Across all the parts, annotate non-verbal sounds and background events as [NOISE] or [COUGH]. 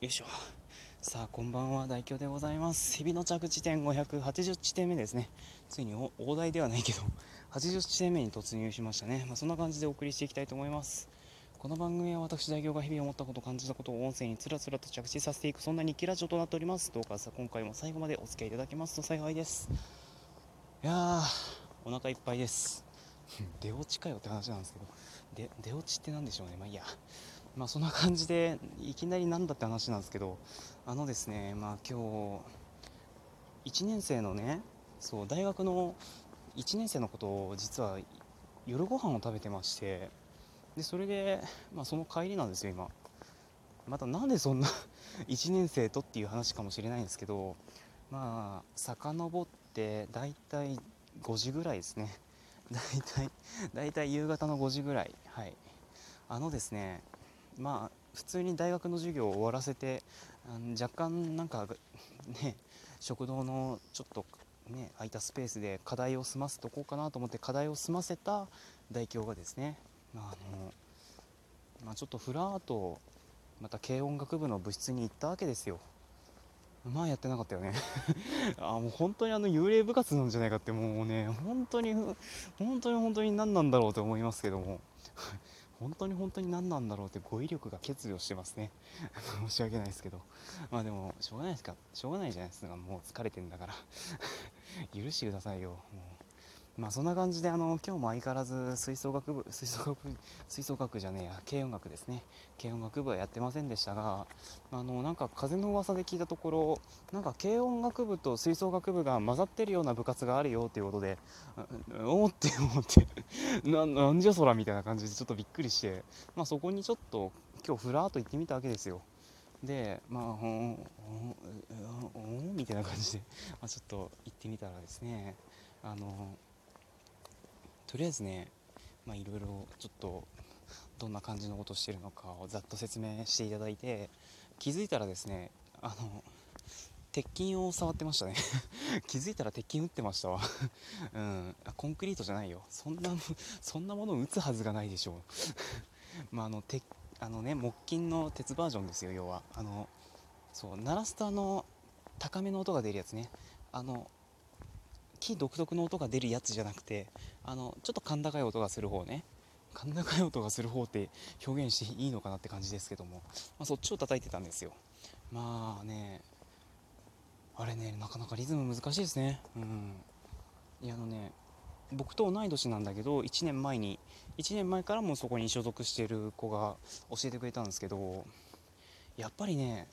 よいしょ。さあこんばんは。大京でございます。日々の着地点580地点目ですね。ついに大台ではないけど80地点目に突入しましたね、まあ、そんな感じでお送りしていきたいと思います。この番組は私大京が日々思ったこと感じたことを音声につらつらと着地させていくそんな日記ラジオとなっております。どうかさ今回も最後までお付き合いいただけますと幸いです。いやーお腹いっぱいです。[LAUGHS] 出落ちかよって話なんですけど。で出落ちって何でしょうね。まあいいや。まあそんな感じでいきなりなんだって話なんですけどあのですねまあ今日1年生のねそう大学の1年生のことを実は夜ご飯を食べてましてでそれで、まあ、その帰りなんですよ今。またなんでそんな [LAUGHS] 1年生とっていう話かもしれないんですけどまあ遡って大体5時ぐらいですね。[LAUGHS] 大体大体夕方の5時ぐらい。はい。あのですねまあ普通に大学の授業を終わらせて若干なんかね食堂のちょっとね空いたスペースで課題を済ませとこうかなと思って課題を済ませた代表がですねあの、まあ、ちょっとふらっとまた軽音楽部の部室に行ったわけですよ。まあやってなかったよね。[LAUGHS] あもう本当にあの幽霊部活なんじゃないかってもうね本当に本当に本当に何なんだろうと思いますけども。本当に本当に何なんだろうって語彙力が欠如してますね。[LAUGHS] 申し訳ないですけど。まあでもしょうがないですか。しょうがないじゃないですか。もう疲れてんだから。[LAUGHS] 許してくださいよ。もう。まあそんな感じであの今日も相変わらず吹奏楽部吹奏楽吹奏楽じゃねえや軽音楽ですね。軽音楽部はやってませんでしたがあのなんか風の噂で聞いたところなんか軽音楽部と吹奏楽部が混ざってるような部活があるよということでおおって思って [LAUGHS] ななんじゃそらみたいな感じでちょっとびっくりして、まあ、そこにちょっと今日ふらっと行ってみたわけですよ。でまあほんほんみたいな感じで、まあ、ちょっと行ってみたらですねあのとりあえずねまあいろいろちょっとどんな感じのことをしてるのかをざっと説明していただいて気づいたらですねあの鉄筋を触ってましたね。[LAUGHS] 気づいたら鉄筋打ってましたわ。うん。コンクリートじゃないよ。そんなそんなものを打つはずがないでしょう。[LAUGHS] まああの鉄あのね木琴の鉄バージョンですよ要は。あのそう鳴らすとあの高めの音が出るやつね。あの木独特の音が出るやつじゃなくてあのちょっと甲高い音がする方ね。甲高い音がする方って表現していいのかなって感じですけども、まあ、そっちを叩いてたんですよ。まあねあれねなかなかリズム難しいですね。うん。いやあのね僕と同い年なんだけど1年前に1年前からもそこに所属してる子が教えてくれたんですけどやっぱりね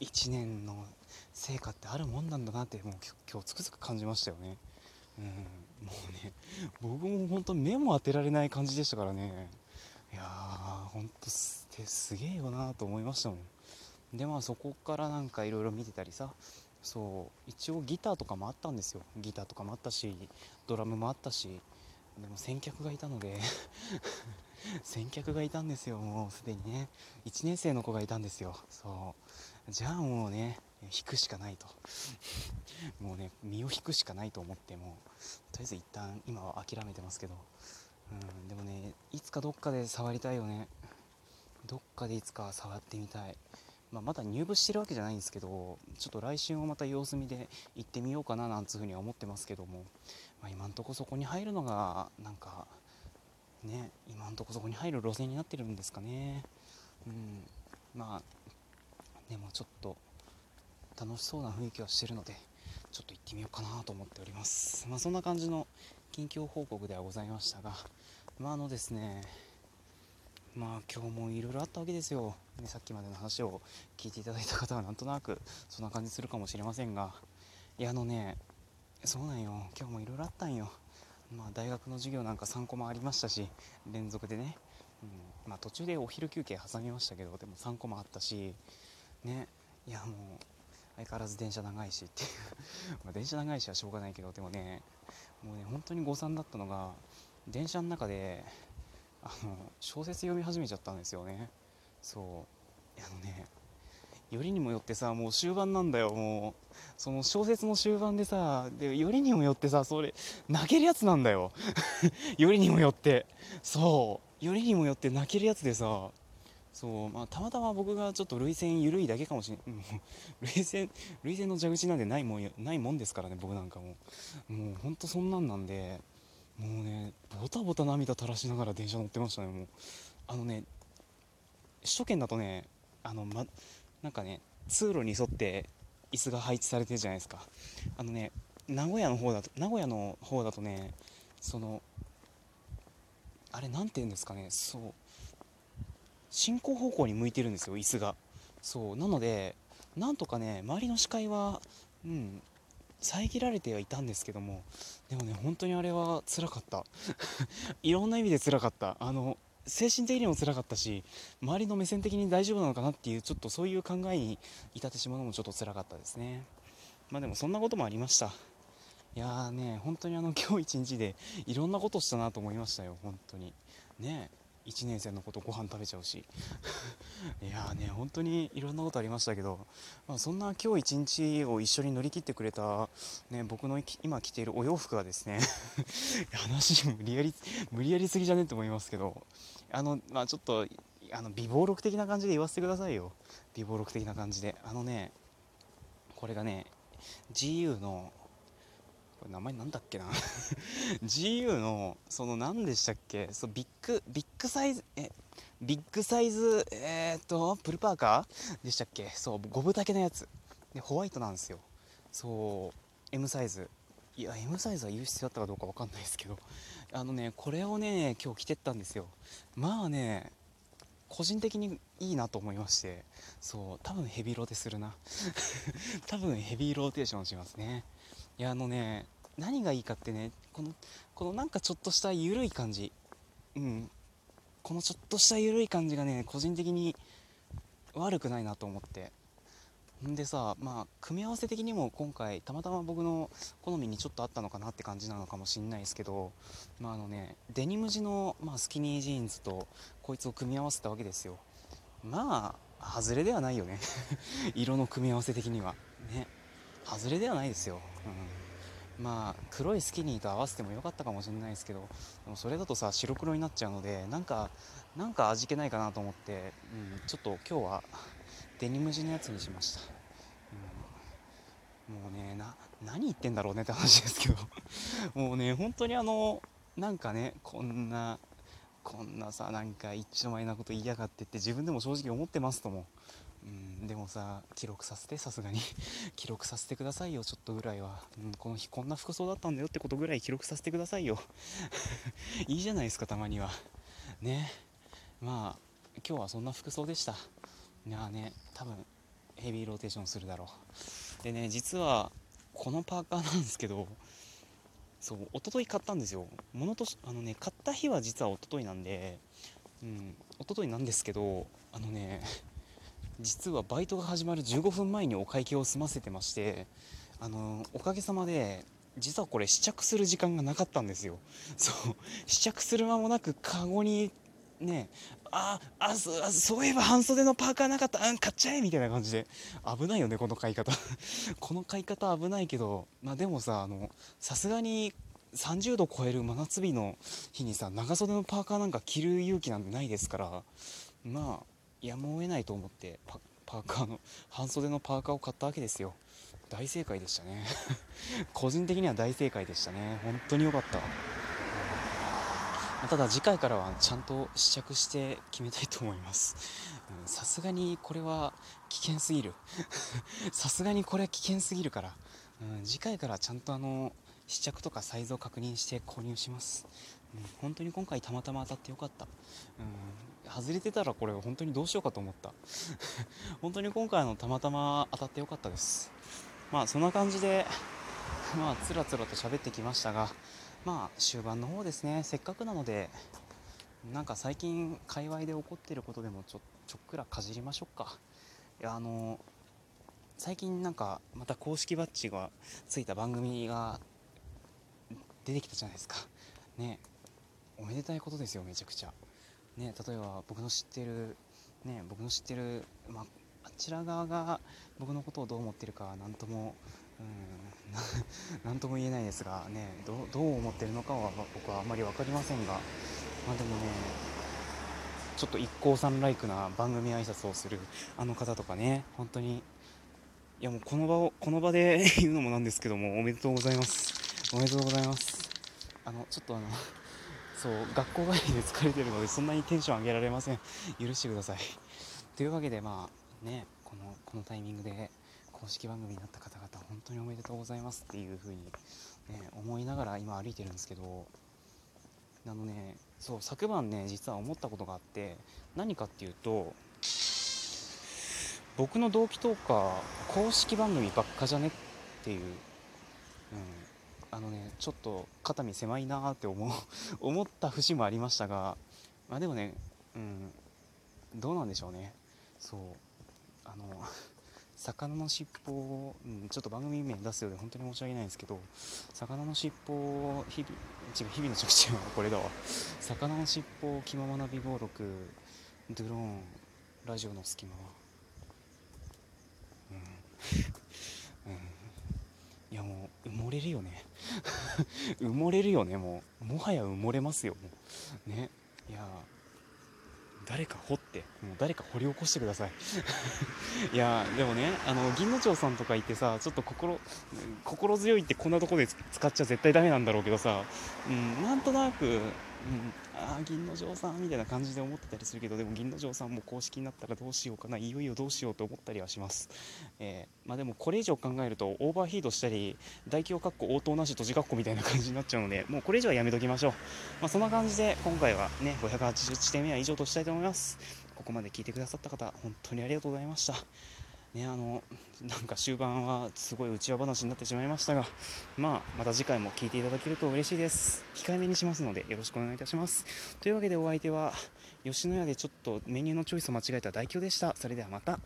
1年の成果ってあるもんなんだなってもう今日つくづく感じましたよね。うん、もうね僕も本当目も当てられない感じでしたからね。いやー本当すすげえよなと思いましたもん。でまあそこからなんかいろいろ見てたりさ。そう一応ギターとかもあったんですよ。ギターとかもあったしドラムもあったし。でも先客がいたので [LAUGHS] 先客がいたんですよもうすでにね。1年生の子がいたんですよ。そう。じゃあもうね引くしかないと。[LAUGHS] もうね身を引くしかないと思ってもとりあえず一旦今は諦めてますけど。うんでもねいつかどっかで触りたいよね。どっかでいつか触ってみたい、まあ、まだ入部してるわけじゃないんですけどちょっと来週もまた様子見で行ってみようかななんつうふうには思ってますけども、まあ、今んとこそこに入るのがなんかね今んとこそこに入る路線になってるんですかね。うん。まあでもちょっと楽しそうな雰囲気はしてるのでちょっと行ってみようかなと思っております。まあ、そんな感じの近況報告ではございましたがまああのですねまあ今日もいろいろあったわけですよ、ね、さっきまでの話を聞いていただいた方はなんとなくそんな感じするかもしれませんがいやあのねそうなんよ。今日もいろいろあったんよ。まあ大学の授業なんか3コマありましたし連続でね、うんまあ、途中でお昼休憩挟みましたけどでも3コマあったしね。いやもう相変わらず電車長いしっていう。[LAUGHS] ま電車長いしはしょうがないけどでもねもうね本当に誤算だったのが電車の中であの小説読み始めちゃったんですよね。そう。あのねよりにもよってさもう終盤なんだよ。もうその小説の終盤でさでよりにもよってさそれ泣けるやつなんだよ。[LAUGHS] よりにもよって。そう。よりにもよって泣けるやつでさそう。まあ、たまたま僕がちょっと涙腺緩いだけかもしれない、[LAUGHS] 涙腺涙腺の蛇口なんでないもんないもんですからね僕なんかももうほんとそんなんなんで。もうねボタボタ涙垂らしながら電車乗ってましたねもう。あのね首都圏だとねあの、ま、なんかね通路に沿って椅子が配置されてるじゃないですか。あのね名古屋の方だと名古屋の方だとねそのあれ何て言うんですかねそう進行方向に向いてるんですよ椅子が。そうなのでなんとかね周りの視界はうん遮られてはいたんですけどもでもね本当にあれは辛かった。[LAUGHS] いろんな意味で辛かった。あの精神的にも辛かったし周りの目線的に大丈夫なのかなっていうちょっとそういう考えに至ってしまうのもちょっと辛かったですね。まあでもそんなこともありました。いやーね本当にあの今日一日でいろんなことしたなと思いましたよ本当に。ね1年生のことご飯食べちゃうし。[LAUGHS] いやーね本当にいろんなことありましたけど、まあ、そんな今日一日を一緒に乗り切ってくれた、ね、僕の今着ているお洋服がですね [LAUGHS] 話無理やり無理やりすぎじゃねって思いますけど。あのまあちょっとあの美貌録的な感じで言わせてくださいよ。美貌録的な感じで。あのねこれがね GU のこれ名前なんだっけな。[LAUGHS] GU のその何でしたっけ？そうビッグビッグサイズえビッグサイズえー、っとプルパーカー？でしたっけ？そう五分丈のやつ。でホワイトなんですよ。そう M サイズ。いや M サイズは言う必要あったかどうか分かんないですけど。あのねこれをね今日着てったんですよ。まあね個人的にいいなと思いまして。そう多分ヘビーローテするな。[LAUGHS] 多分ヘビーローテーションしますね。いやあのね何がいいかってねこのこのなんかちょっとした緩い感じ。うん。このちょっとした緩い感じがね個人的に悪くないなと思って。でさまあ組み合わせ的にも今回たまたま僕の好みにちょっとあったのかなって感じなのかもしんないですけどまああのねデニム地の、まあ、スキニージーンズとこいつを組み合わせたわけですよ。まあ外れではないよね。[LAUGHS] 色の組み合わせ的には。ね。外れではないですよ、うん、まあ黒いスキニーと合わせてもよかったかもしれないですけどでもそれだとさ白黒になっちゃうのでなんかなんか味気ないかなと思って、うん、ちょっと今日はデニム地のやつにしました、うん、もうねな何言ってんだろうねって話ですけど。[LAUGHS] もうね本当にあのなんかねこんなこんなさなんか一丁前なこと言いやがってって自分でも正直思ってますとも。うん、でもさ記録させてさすがに。[LAUGHS] 記録させてくださいよちょっとぐらいは、うん、この日こんな服装だったんだよってことぐらい記録させてくださいよ。[LAUGHS] いいじゃないですかたまには。ね。まあ今日はそんな服装でした。いやね多分ヘビーローテーションするだろう。でね実はこのパーカーなんですけどそう一昨日買ったんですよ。物とあのね買った日は実は一昨日なんでうん一昨日なんですけどあのね実はバイトが始まる15分前にお会計を済ませてましてあのおかげさまで実はこれ試着する時間がなかったんですよ。そう試着する間もなくカゴにねああそういえば半袖のパーカーなかった。うん買っちゃえ。みたいな感じで。危ないよねこの買い方。[LAUGHS] この買い方危ないけど。まあでもさあのさすがに30度超える真夏日の日にさ長袖のパーカーなんか着る勇気なんてないですから。まあやむを得ないと思ってパパーカーの半袖のパーカーを買ったわけですよ。大正解でしたね。[LAUGHS] 個人的には大正解でしたね。本当に良かった。ただ次回からはちゃんと試着して決めたいと思います。[LAUGHS] さすがにこれは危険すぎる。[LAUGHS] さすがにこれは危険すぎるから、うん、次回からちゃんとあの試着とかサイズを確認して購入します、うん、本当に今回たまたま当たってよかった、うん外れてたらこれ本当にどうしようかと思った。[LAUGHS] 本当に今回のたまたま当たってよかったです。まあそんな感じでまあつらつらと喋ってきましたがまあ終盤の方ですね。せっかくなのでなんか最近界隈で起こってることでもちょちょっくらかじりましょうか。いやあの最近なんかまた公式バッジがついた番組が出てきたじゃないですか。ね。おめでたいことですよめちゃくちゃ。ね、例えば僕の知ってる、ね、僕の知ってる、まあ、あちら側が僕のことをどう思ってるか何とも、[LAUGHS] 何とも言えないですが、ね、どどう思ってるのかは僕はあんまり分かりませんが、まあ、でもねちょっと一行さんライクな番組挨拶をするあの方とかね本当にいやもうこの場をこの場で [LAUGHS] 言うのもなんですけどもおめでとうございます。おめでとうございます。あのちょっとあのそう学校帰りで疲れてるのでそんなにテンション上げられません。許してください。というわけでまあねこのこのタイミングで公式番組になった方々本当におめでとうございますっていう風にね思いながら今歩いてるんですけどあのねそう昨晩ね実は思ったことがあって何かっていうと僕の同期トーカー公式番組ばっかじゃねっていう、うん、あのねちょっと肩身狭いなーって思う [LAUGHS] 思った節もありましたがまあでもねうんどうなんでしょうね。そうあの魚の尻尾を、うん、ちょっと番組名出すようで本当に申し訳ないんですけど魚の尻尾を日々違う日々の着地はこれだわ。[LAUGHS] 魚の尻尾気ままな美貌録ドローンラジオの隙間。はうん、うん、いやもう埋もれるよね。[LAUGHS] 埋もれるよねもう。もはや埋もれますよもう。ね。いや誰か掘ってもう誰か掘り起こしてください。[LAUGHS] いやでもねあの銀の町さんとかいてさちょっと心心強いってこんなとこで使っちゃ絶対ダメなんだろうけどさ、うん、なんとなくうん、ああ銀の城さんみたいな感じで思ってたりするけどでも銀の城さんも公式になったらどうしようかな。いよいよどうしようと思ったりはします、えー、まあ、でもこれ以上考えるとオーバーヒートしたり大凶括弧応答なし閉じ括弧みたいな感じになっちゃうのでもうこれ以上はやめときましょう、まあ、そんな感じで今回はね580地点目は以上としたいと思います。ここまで聞いてくださった方本当にありがとうございました。ね、あのなんか終盤はすごい内輪話になってしまいましたが、まあ、また次回も聞いていただけると嬉しいです。控えめにしますのでよろしくお願いいたします。というわけでお相手は吉野家でちょっとメニューのチョイスを間違えた代表でした。それではまた。